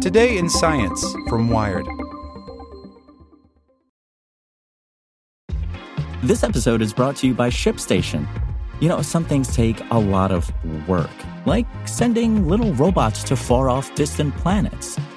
Today in Science from Wired. This episode is brought to you by ShipStation. You know, some things take a lot of work, like sending little robots to far off distant planets.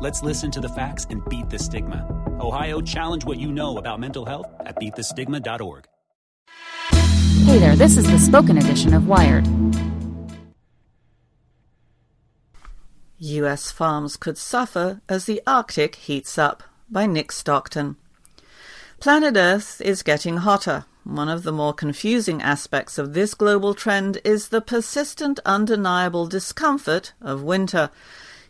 Let's listen to the facts and beat the stigma. Ohio, challenge what you know about mental health at beatthestigma.org. Hey there, this is the spoken edition of Wired. U.S. farms could suffer as the Arctic heats up by Nick Stockton. Planet Earth is getting hotter. One of the more confusing aspects of this global trend is the persistent, undeniable discomfort of winter.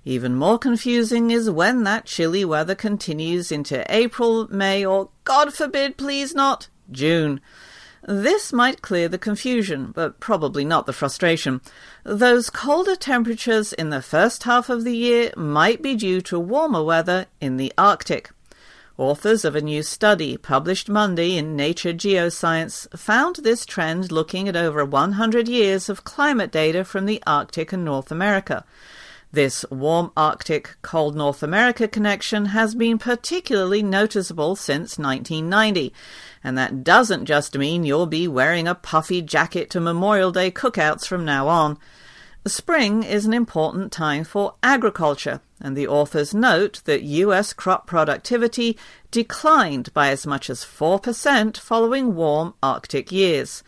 Even more confusing is when that chilly weather continues into April, May, or, God forbid, please not, June. This might clear the confusion, but probably not the frustration. Those colder temperatures in the first half of the year might be due to warmer weather in the Arctic. Authors of a new study published Monday in Nature Geoscience found this trend looking at over 100 years of climate data from the Arctic and North America. This warm Arctic, cold North America connection has been particularly noticeable since 1990, and that doesn't just mean you'll be wearing a puffy jacket to Memorial Day cookouts from now on. Spring is an important time for agriculture, and the authors note that U.S. crop productivity declined by as much as 4% following warm Arctic years.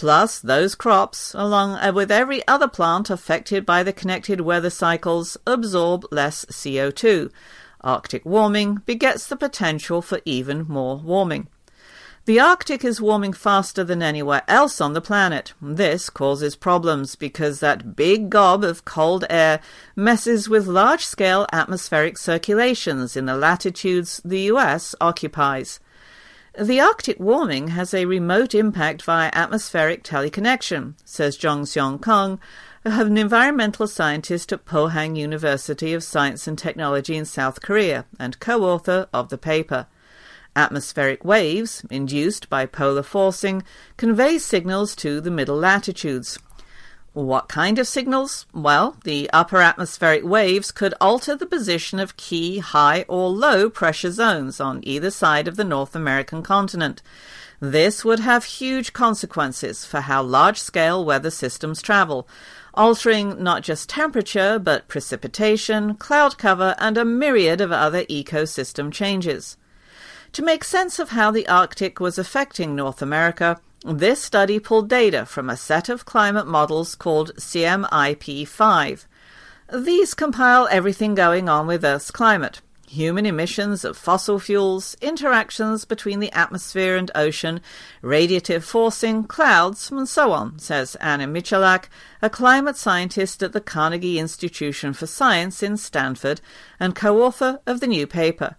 Plus, those crops, along uh, with every other plant affected by the connected weather cycles, absorb less CO2. Arctic warming begets the potential for even more warming. The Arctic is warming faster than anywhere else on the planet. This causes problems because that big gob of cold air messes with large scale atmospheric circulations in the latitudes the US occupies. The Arctic warming has a remote impact via atmospheric teleconnection, says Jong Seong Kug, an environmental scientist at Pohang University of Science and Technology in South Korea and co author of the paper. Atmospheric waves, induced by polar forcing, convey signals to the middle latitudes, what kind of signals? Well, the upper atmospheric waves could alter the position of key high or low pressure zones on either side of the North American continent. This would have huge consequences for how large scale weather systems travel, altering not just temperature, but precipitation, cloud cover, and a myriad of other ecosystem changes. To make sense of how the Arctic was affecting North America, this study pulled data from a set of climate models called CMIP5. These compile everything going on with Earth's climate human emissions of fossil fuels, interactions between the atmosphere and ocean, radiative forcing, clouds, and so on, says Anna Michalak, a climate scientist at the Carnegie Institution for Science in Stanford and co author of the new paper.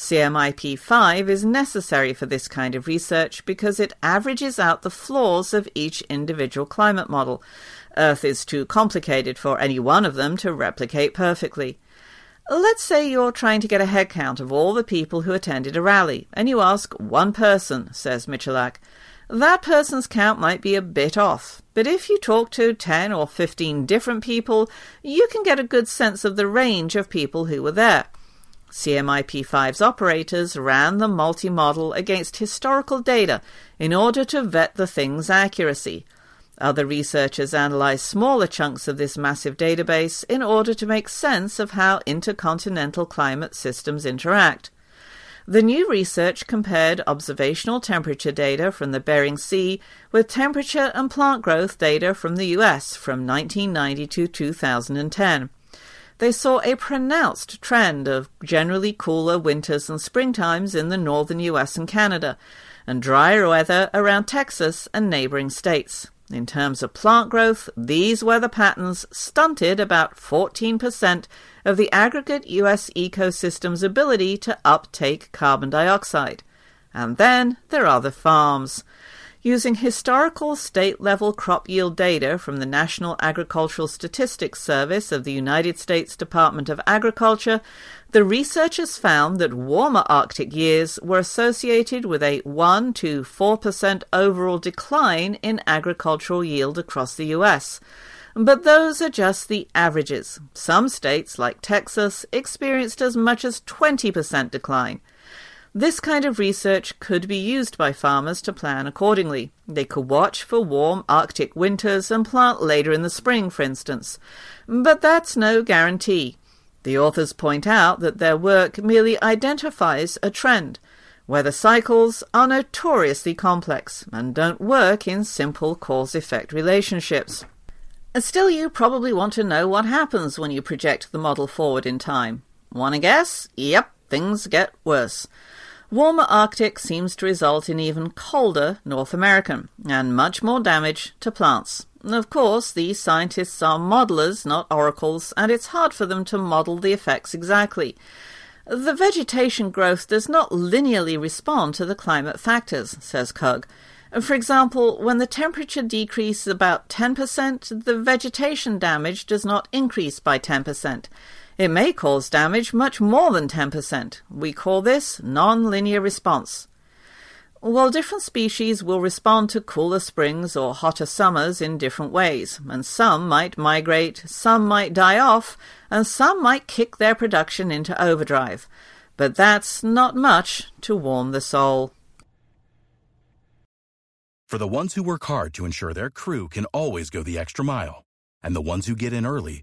CMIP5 is necessary for this kind of research because it averages out the flaws of each individual climate model. Earth is too complicated for any one of them to replicate perfectly. Let's say you're trying to get a head count of all the people who attended a rally, and you ask one person, says Michalak. That person's count might be a bit off, but if you talk to 10 or 15 different people, you can get a good sense of the range of people who were there. CMIP5's operators ran the multi model against historical data in order to vet the thing's accuracy. Other researchers analyzed smaller chunks of this massive database in order to make sense of how intercontinental climate systems interact. The new research compared observational temperature data from the Bering Sea with temperature and plant growth data from the US from 1990 to 2010. They saw a pronounced trend of generally cooler winters and springtimes in the northern US and Canada, and drier weather around Texas and neighboring states. In terms of plant growth, these weather patterns stunted about 14% of the aggregate US ecosystem's ability to uptake carbon dioxide. And then there are the farms using historical state level crop yield data from the National Agricultural Statistics Service of the United States Department of Agriculture, the researchers found that warmer Arctic years were associated with a 1 to 4% overall decline in agricultural yield across the U.S. But those are just the averages. Some states, like Texas, experienced as much as 20% decline. This kind of research could be used by farmers to plan accordingly. They could watch for warm Arctic winters and plant later in the spring, for instance. But that's no guarantee. The authors point out that their work merely identifies a trend. Weather cycles are notoriously complex and don't work in simple cause effect relationships. Still, you probably want to know what happens when you project the model forward in time. Want to guess? Yep, things get worse. Warmer Arctic seems to result in even colder North American and much more damage to plants. Of course, these scientists are modelers, not oracles, and it's hard for them to model the effects exactly. The vegetation growth does not linearly respond to the climate factors, says Kug. For example, when the temperature decreases about 10%, the vegetation damage does not increase by 10%. It may cause damage much more than 10%. We call this non-linear response. While different species will respond to cooler springs or hotter summers in different ways, and some might migrate, some might die off, and some might kick their production into overdrive. But that's not much to warm the soul. For the ones who work hard to ensure their crew can always go the extra mile, and the ones who get in early